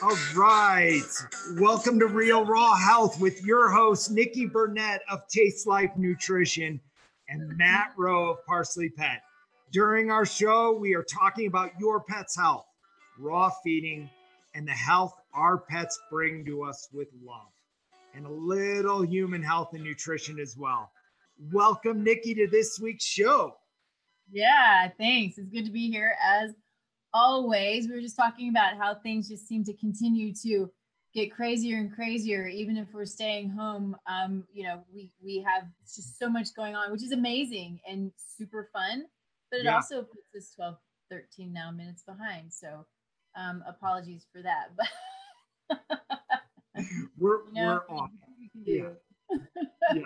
All right. Welcome to Real Raw Health with your host, Nikki Burnett of Taste Life Nutrition and Matt Rowe of Parsley Pet. During our show, we are talking about your pet's health, raw feeding, and the health our pets bring to us with love, and a little human health and nutrition as well. Welcome, Nikki, to this week's show. Yeah, thanks. It's good to be here as always. We were just talking about how things just seem to continue to get crazier and crazier, even if we're staying home. Um, you know, we we have just so much going on, which is amazing and super fun, but it yeah. also puts us 12, 13 now minutes behind. So um, apologies for that. But we're you know, we're off. Yeah. yeah.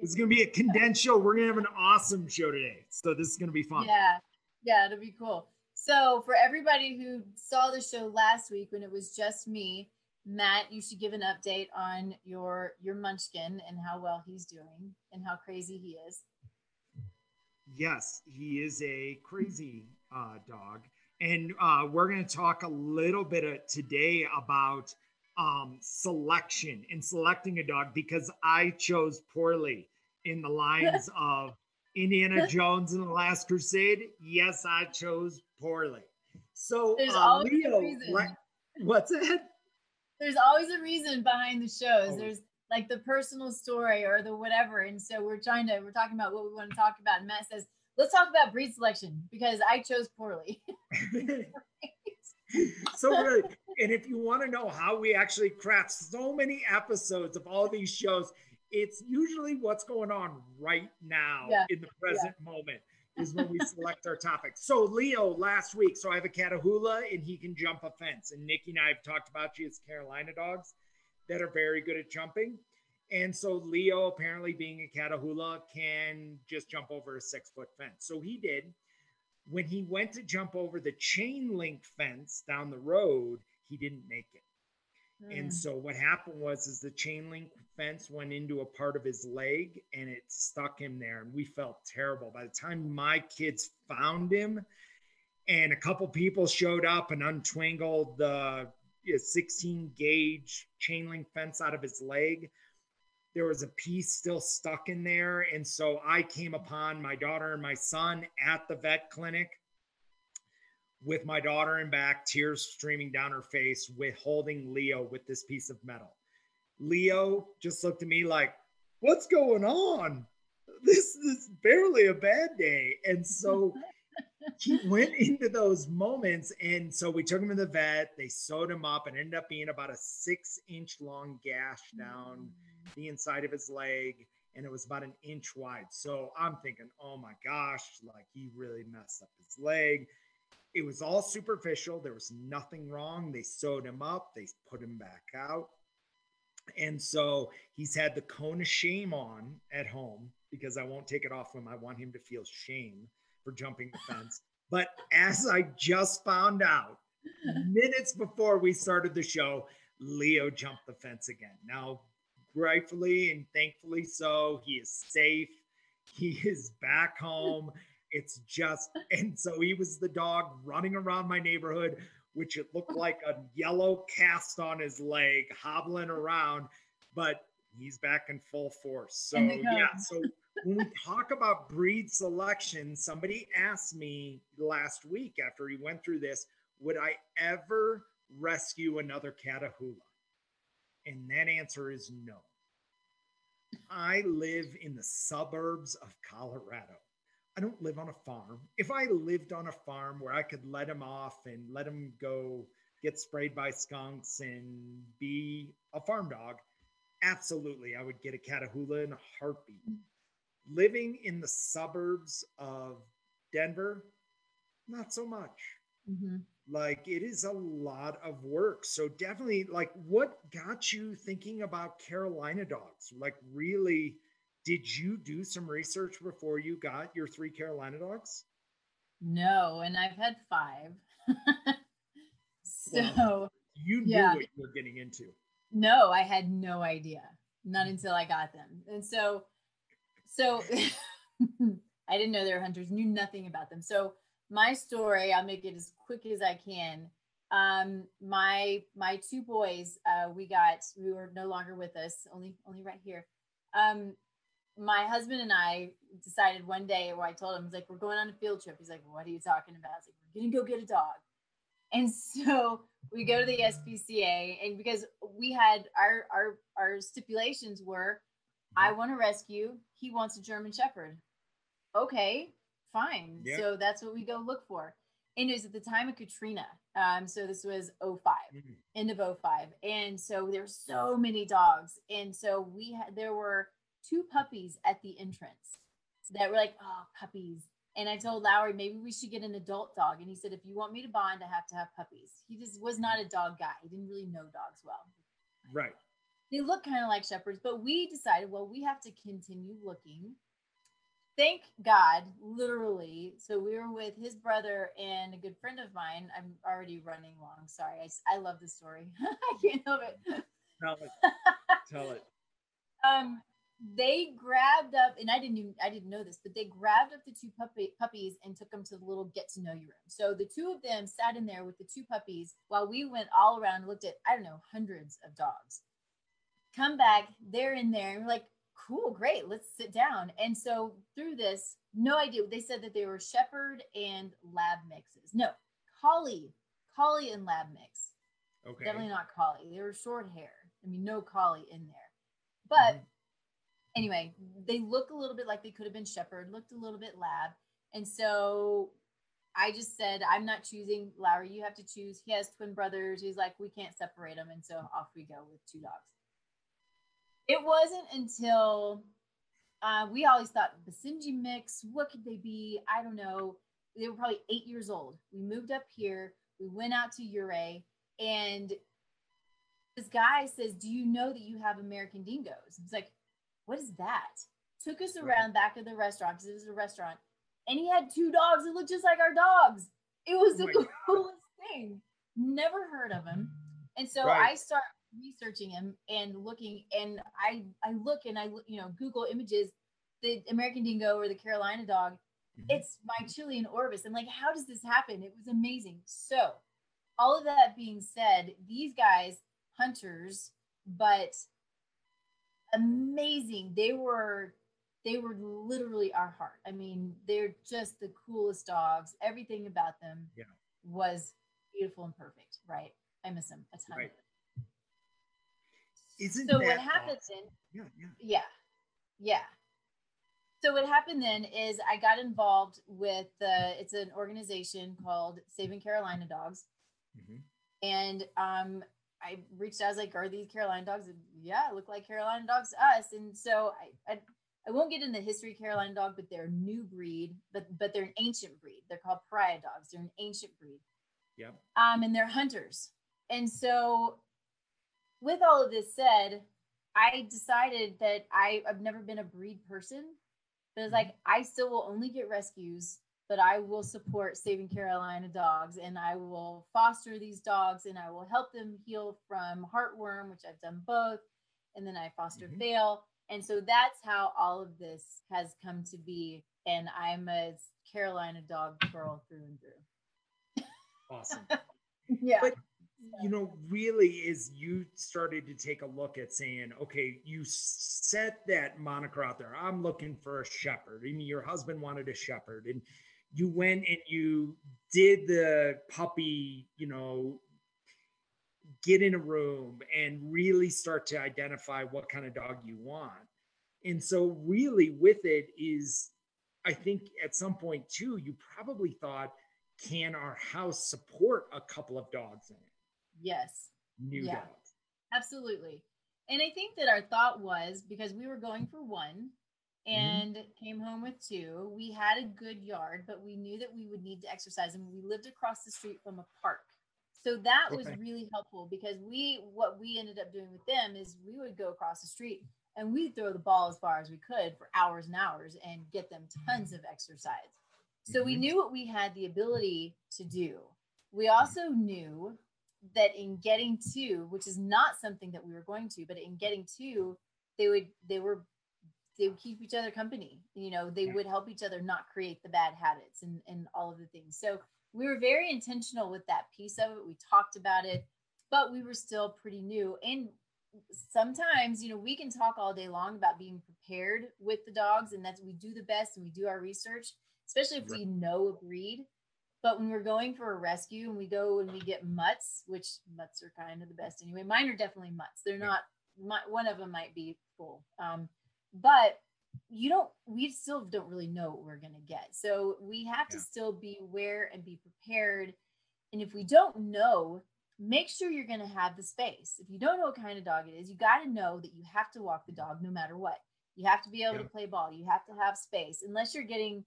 It's going to be a condensed show. We're to have an awesome show today. So this is to be fun. Yeah. Yeah, it'll be cool. So, for everybody who saw the show last week when it was just me, Matt, you should give an update on your your munchkin and how well he's doing and how crazy he is. Yes, he is a crazy uh, dog, and uh, we're going to talk a little bit today about um, selection and selecting a dog because I chose poorly in the lines of Indiana Jones and the Last Crusade. Yes, I chose poorly. So, There's uh, Leo, what's it? There's always a reason behind the shows. Oh. There's like the personal story or the whatever. And so we're trying to, we're talking about what we want to talk about. And Matt says, let's talk about breed selection because I chose poorly. so. And if you want to know how we actually craft so many episodes of all these shows, it's usually what's going on right now yeah. in the present yeah. moment is when we select our topics. So Leo last week, so I have a Catahoula and he can jump a fence. And Nikki and I have talked about you as Carolina dogs that are very good at jumping. And so Leo, apparently being a Catahoula, can just jump over a six foot fence. So he did. When he went to jump over the chain link fence down the road, he didn't make it. And hmm. so what happened was is the chain link fence went into a part of his leg and it stuck him there and we felt terrible. By the time my kids found him and a couple people showed up and untwingled the 16 gauge chain link fence out of his leg, there was a piece still stuck in there and so I came upon my daughter and my son at the vet clinic with my daughter in back, tears streaming down her face, with holding Leo with this piece of metal. Leo just looked at me like, What's going on? This is barely a bad day. And so he went into those moments. And so we took him to the vet. They sewed him up and ended up being about a six inch long gash down mm. the inside of his leg. And it was about an inch wide. So I'm thinking, oh my gosh, like he really messed up his leg it was all superficial. There was nothing wrong. They sewed him up, they put him back out. And so he's had the cone of shame on at home because I won't take it off him. I want him to feel shame for jumping the fence. But as I just found out minutes before we started the show, Leo jumped the fence again. Now, gratefully and thankfully so, he is safe. He is back home. It's just, and so he was the dog running around my neighborhood, which it looked like a yellow cast on his leg, hobbling around, but he's back in full force. So, oh yeah. So, when we talk about breed selection, somebody asked me last week after he went through this, would I ever rescue another Catahoula? And that answer is no. I live in the suburbs of Colorado. I don't live on a farm. If I lived on a farm where I could let him off and let him go get sprayed by skunks and be a farm dog, absolutely, I would get a Catahoula in a heartbeat. Living in the suburbs of Denver, not so much. Mm-hmm. Like it is a lot of work. So definitely, like, what got you thinking about Carolina dogs? Like, really did you do some research before you got your three Carolina dogs? No, and I've had five. so well, you knew yeah. what you were getting into. No, I had no idea. Not mm. until I got them. And so so I didn't know they were hunters, knew nothing about them. So my story, I'll make it as quick as I can. um, my my two boys, uh, we got we were no longer with us, only only right here. Um, my husband and I decided one day, where I told him, I was like, we're going on a field trip. He's like, what are you talking about? I was like, we're gonna go get a dog. And so we go to the SPCA, and because we had our our our stipulations were, I want a rescue, he wants a German Shepherd. Okay, fine. Yeah. So that's what we go look for. And it was at the time of Katrina. Um, so this was 5 mm-hmm. end of 05. And so there were so many dogs. And so we had there were two puppies at the entrance that were like, oh, puppies. And I told Lowry, maybe we should get an adult dog. And he said, if you want me to bond, I have to have puppies. He just was not a dog guy. He didn't really know dogs well. Right. They look kind of like shepherds, but we decided, well, we have to continue looking. Thank God, literally. So we were with his brother and a good friend of mine. I'm already running long. Sorry. I, I love the story. I can't help it. Tell it. Tell it. Um, they grabbed up, and I didn't even I didn't know this, but they grabbed up the two puppy, puppies and took them to the little get to know you room. So the two of them sat in there with the two puppies while we went all around and looked at I don't know hundreds of dogs. Come back, they're in there, and we're like, cool, great, let's sit down. And so through this, no idea. They said that they were shepherd and lab mixes. No, collie, collie and lab mix. Okay. Definitely not collie. They were short hair. I mean, no collie in there. But mm-hmm anyway, they look a little bit like they could have been shepherd, looked a little bit lab. And so I just said, I'm not choosing Lowry. You have to choose. He has twin brothers. He's like, we can't separate them. And so off we go with two dogs. It wasn't until uh, we always thought Basenji mix, what could they be? I don't know. They were probably eight years old. We moved up here. We went out to Ouray and this guy says, Do you know that you have American dingoes? It's like, what is that? Took us around back of the restaurant because it was a restaurant, and he had two dogs that looked just like our dogs. It was oh the coolest thing. Never heard of him, and so right. I start researching him and looking, and I I look and I you know Google images the American Dingo or the Carolina dog. Mm-hmm. It's my Chilean Orvis. I'm like, how does this happen? It was amazing. So, all of that being said, these guys, hunters, but amazing. They were they were literally our heart. I mean, they're just the coolest dogs. Everything about them yeah. was beautiful and perfect, right? I miss them a ton. Right. Isn't that so what happened awesome? then? Yeah, yeah. Yeah. Yeah. So what happened then is I got involved with the it's an organization called Saving Carolina Dogs. Mm-hmm. And um I reached out, I was like, are these Carolina dogs? And yeah, look like Carolina dogs to us. And so I, I, I won't get into the history of Carolina dog, but they're a new breed, but but they're an ancient breed. They're called pariah dogs. They're an ancient breed. Yeah. Um, and they're hunters. And so with all of this said, I decided that I, I've never been a breed person. But it's mm-hmm. like I still will only get rescues but I will support Saving Carolina Dogs and I will foster these dogs and I will help them heal from heartworm, which I've done both. And then I foster mm-hmm. fail. And so that's how all of this has come to be. And I'm a Carolina dog girl through and through. Awesome. yeah. But you know, really is you started to take a look at saying, okay, you set that moniker out there. I'm looking for a shepherd. I mean, your husband wanted a shepherd, and you went and you did the puppy, you know, get in a room and really start to identify what kind of dog you want. And so, really, with it is, I think at some point too, you probably thought, can our house support a couple of dogs in it? Yes. New yeah, dogs. Absolutely. And I think that our thought was because we were going for one. And mm-hmm. came home with two. We had a good yard, but we knew that we would need to exercise, and we lived across the street from a park. So that okay. was really helpful because we what we ended up doing with them is we would go across the street and we'd throw the ball as far as we could for hours and hours and get them tons of exercise. So mm-hmm. we knew what we had the ability to do. We also knew that in getting to, which is not something that we were going to, but in getting to, they would they were they would keep each other company you know they would help each other not create the bad habits and and all of the things so we were very intentional with that piece of it. We talked about it, but we were still pretty new. And sometimes, you know, we can talk all day long about being prepared with the dogs, and that's we do the best and we do our research, especially if we know a breed. But when we're going for a rescue and we go and we get mutts, which mutts are kind of the best anyway. Mine are definitely mutts. They're not. My, one of them might be full, um, but you don't we still don't really know what we're going to get. So we have yeah. to still be aware and be prepared. And if we don't know make sure you're going to have the space. If you don't know what kind of dog it is you got to know that you have to walk the dog no matter what. You have to be able yeah. to play ball. You have to have space. Unless you're getting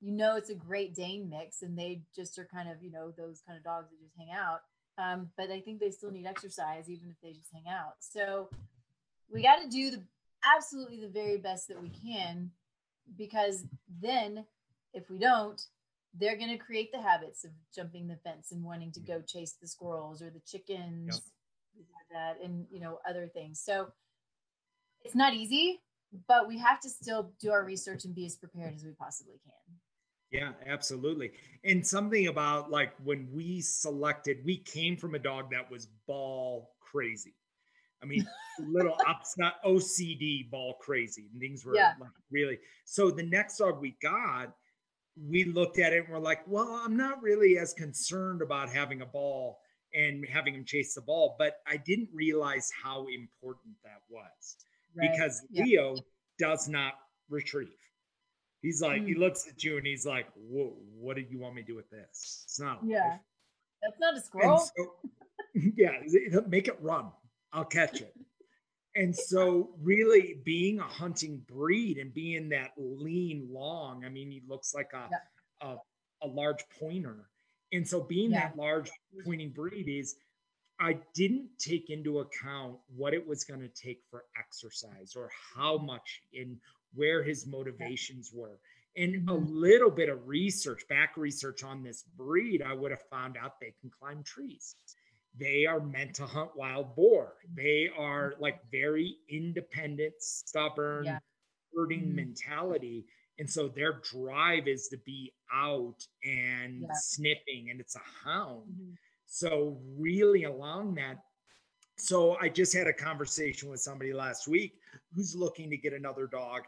you know it's a great dane mix and they just are kind of you know those kind of dogs that just hang out. Um, but i think they still need exercise even if they just hang out. So we got to do the absolutely the very best that we can because then if we don't they're going to create the habits of jumping the fence and wanting to go chase the squirrels or the chickens yep. that and you know other things. So it's not easy but we have to still do our research and be as prepared as we possibly can. Yeah absolutely. And something about like when we selected we came from a dog that was ball crazy I mean, little upset OCD ball crazy. And things were yeah. like really. So the next dog we got, we looked at it and we're like, well, I'm not really as concerned about having a ball and having him chase the ball, but I didn't realize how important that was right. because yeah. Leo does not retrieve. He's like, mm. he looks at you and he's like, Whoa, what do you want me to do with this? It's not. Yeah. Life. That's not a squirrel. So, yeah. Make it run. I'll catch it. and so really being a hunting breed and being that lean long, I mean, he looks like a yeah. a, a, large pointer. And so being yeah. that large pointing breed is I didn't take into account what it was going to take for exercise or how much and where his motivations were. And a mm-hmm. little bit of research, back research on this breed, I would have found out they can climb trees they are meant to hunt wild boar. They are like very independent, stubborn, yeah. herding mm-hmm. mentality. And so their drive is to be out and yeah. sniffing, and it's a hound. Mm-hmm. So, really, along that, so I just had a conversation with somebody last week who's looking to get another dog,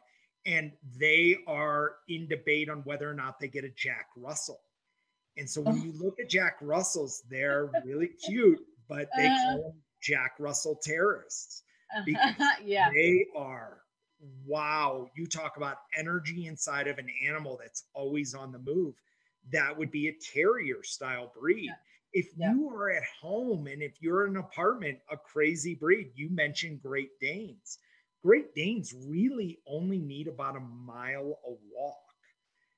and they are in debate on whether or not they get a Jack Russell. And so when oh. you look at Jack Russells, they're really cute, but they uh, call them Jack Russell terrorists because yeah. they are wow. You talk about energy inside of an animal that's always on the move. That would be a terrier style breed. Yeah. If yeah. you are at home and if you're in an apartment, a crazy breed, you mentioned Great Danes. Great Danes really only need about a mile a walk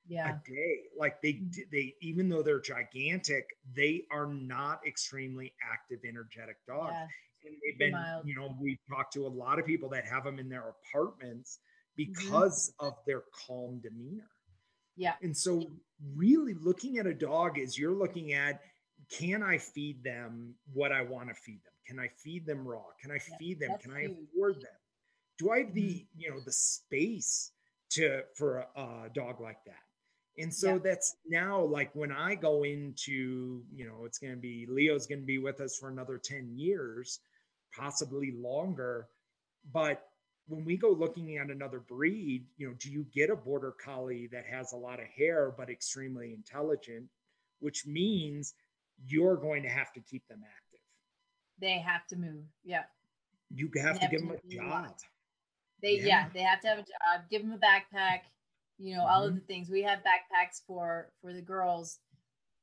yeah. a day. Like they mm. they even though they're gigantic, they are not extremely active, energetic dogs. Yeah. And they've been, Mild. you know, we've talked to a lot of people that have them in their apartments mm-hmm. because mm-hmm. of their calm demeanor. Yeah. And so really looking at a dog is you're looking at can I feed them what I want to feed them? Can I feed them raw? Can I yeah, feed them? Can I afford them? Do I have the, mm-hmm. you know, the space to for a, a dog like that? And so yeah. that's now like when I go into, you know, it's going to be Leo's going to be with us for another 10 years, possibly longer. But when we go looking at another breed, you know, do you get a border collie that has a lot of hair but extremely intelligent, which means you're going to have to keep them active. They have to move. Yeah. You have, to, have give to them a job. They yeah. yeah, they have to have a job. Give them a backpack you know, mm-hmm. all of mm-hmm. the things. We have backpacks for for the girls.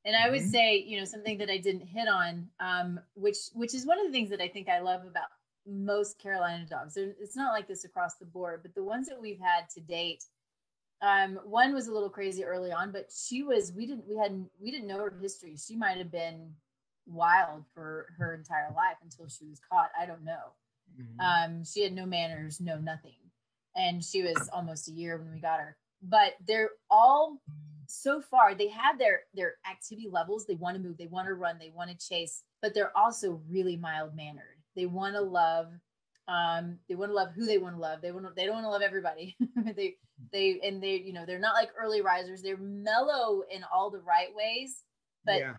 And I would mm-hmm. say, you know, something that I didn't hit on, um, which which is one of the things that I think I love about most Carolina dogs. It's not like this across the board, but the ones that we've had to date, um, one was a little crazy early on, but she was we didn't we hadn't we didn't know her history. She might have been wild for her entire life until she was caught. I don't know. Mm-hmm. Um, she had no manners, no nothing, and she was almost a year when we got her but they're all so far they have their their activity levels they want to move they want to run they want to chase but they're also really mild mannered they want to love um they want to love who they want to love they want to, they don't want to love everybody they they and they you know they're not like early risers they're mellow in all the right ways but yeah.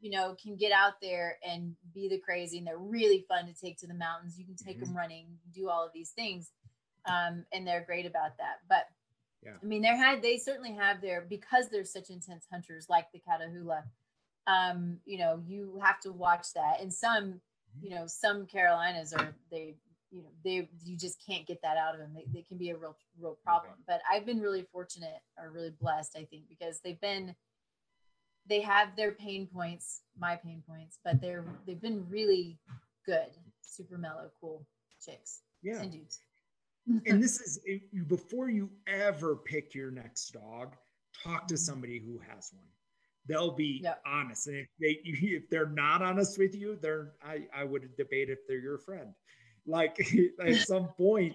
you know, can get out there and be the crazy and they're really fun to take to the mountains. You can take mm-hmm. them running, do all of these things. Um, and they're great about that. But yeah. I mean, they had they certainly have their because they're such intense hunters like the Catahoula. Um, you know, you have to watch that. And some, mm-hmm. you know, some Carolinas are they, you know, they you just can't get that out of them. They, they can be a real real problem. But I've been really fortunate or really blessed, I think, because they've been they have their pain points, my pain points, but they're they've been really good, super mellow, cool chicks yeah. and dudes and this is before you ever pick your next dog, talk to mm-hmm. somebody who has one. They'll be yep. honest, and if they if they're not honest with you, they're I I would debate if they're your friend. Like at some point,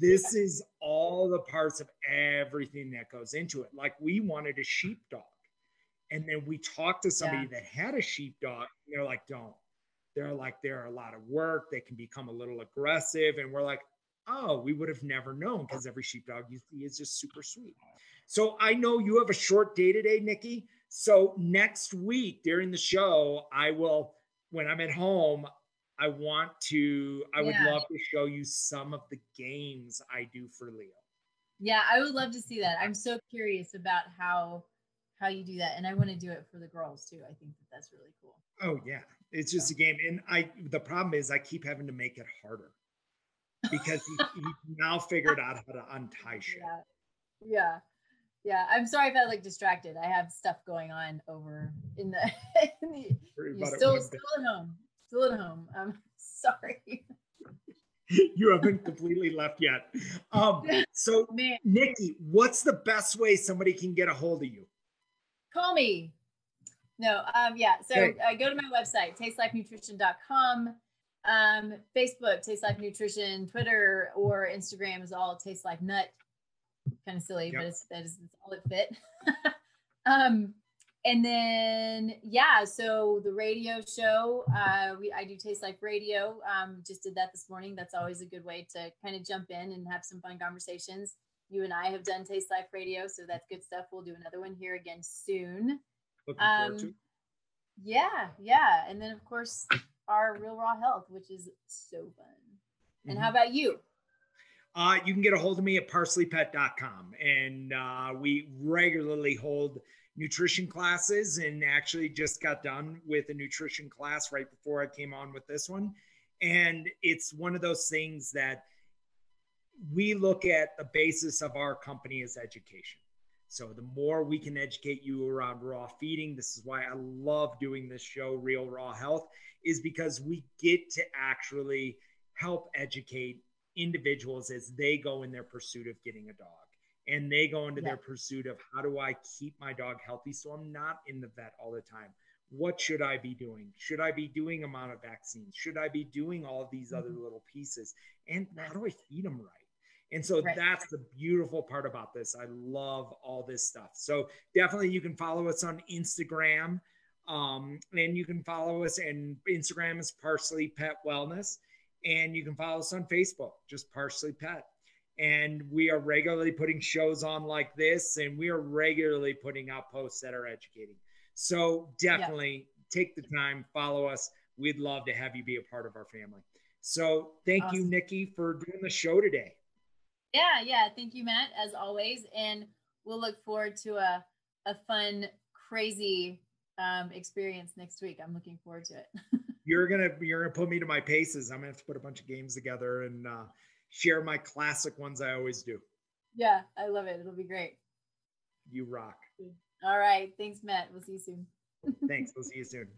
this is all the parts of everything that goes into it. Like we wanted a sheepdog, and then we talked to somebody yeah. that had a sheepdog. And they're like, don't. They're like, they're a lot of work. They can become a little aggressive, and we're like, oh, we would have never known because every sheepdog you see is just super sweet. So I know you have a short day today, Nikki. So next week during the show, I will, when I'm at home, I want to, I yeah. would love to show you some of the games I do for Leo. Yeah, I would love to see that. I'm so curious about how how you do that, and I want to do it for the girls too. I think that that's really cool. Oh yeah, it's just a game, and I the problem is I keep having to make it harder because he, he now figured out how to untie shit. Yeah. yeah. Yeah. I'm sorry if I like distracted. I have stuff going on over in the, in the still, still at home. Still at home. I'm sorry. you haven't completely left yet. Um, so, Man. Nikki, what's the best way somebody can get a hold of you? Call me. No, um, yeah. So okay. uh, go to my website, tastelifenutrition.com. Um, Facebook, Taste Life Nutrition, Twitter or Instagram is all Taste Life Nut. Kind of silly, yep. but it's that is all it fit. um, and then yeah, so the radio show, uh, we I do Taste Life Radio. Um, just did that this morning. That's always a good way to kind of jump in and have some fun conversations. You and I have done Taste Life Radio, so that's good stuff. We'll do another one here again soon. Looking forward um, to. Yeah, yeah, and then of course our Real Raw Health, which is so fun. And mm-hmm. how about you? Uh, you can get a hold of me at parsleypet.com. And uh, we regularly hold nutrition classes and actually just got done with a nutrition class right before I came on with this one. And it's one of those things that we look at the basis of our company as education. So the more we can educate you around raw feeding, this is why I love doing this show, Real Raw Health, is because we get to actually help educate individuals as they go in their pursuit of getting a dog and they go into yeah. their pursuit of how do I keep my dog healthy so I'm not in the vet all the time. What should I be doing? Should I be doing a amount of vaccines? Should I be doing all of these mm-hmm. other little pieces? And how do I feed them right? And so right. that's the beautiful part about this. I love all this stuff. So definitely you can follow us on Instagram um, and you can follow us and Instagram is Parsley Pet Wellness. And you can follow us on Facebook, just Parsley Pet. And we are regularly putting shows on like this, and we are regularly putting out posts that are educating. So definitely take the time, follow us. We'd love to have you be a part of our family. So thank awesome. you, Nikki, for doing the show today. Yeah, yeah. Thank you, Matt, as always. And we'll look forward to a, a fun, crazy um, experience next week. I'm looking forward to it. you're gonna you're gonna put me to my paces. I'm gonna have to put a bunch of games together and uh, share my classic ones I always do. Yeah, I love it. It'll be great. You rock. All right. Thanks, Matt. We'll see you soon. Thanks. We'll see you soon.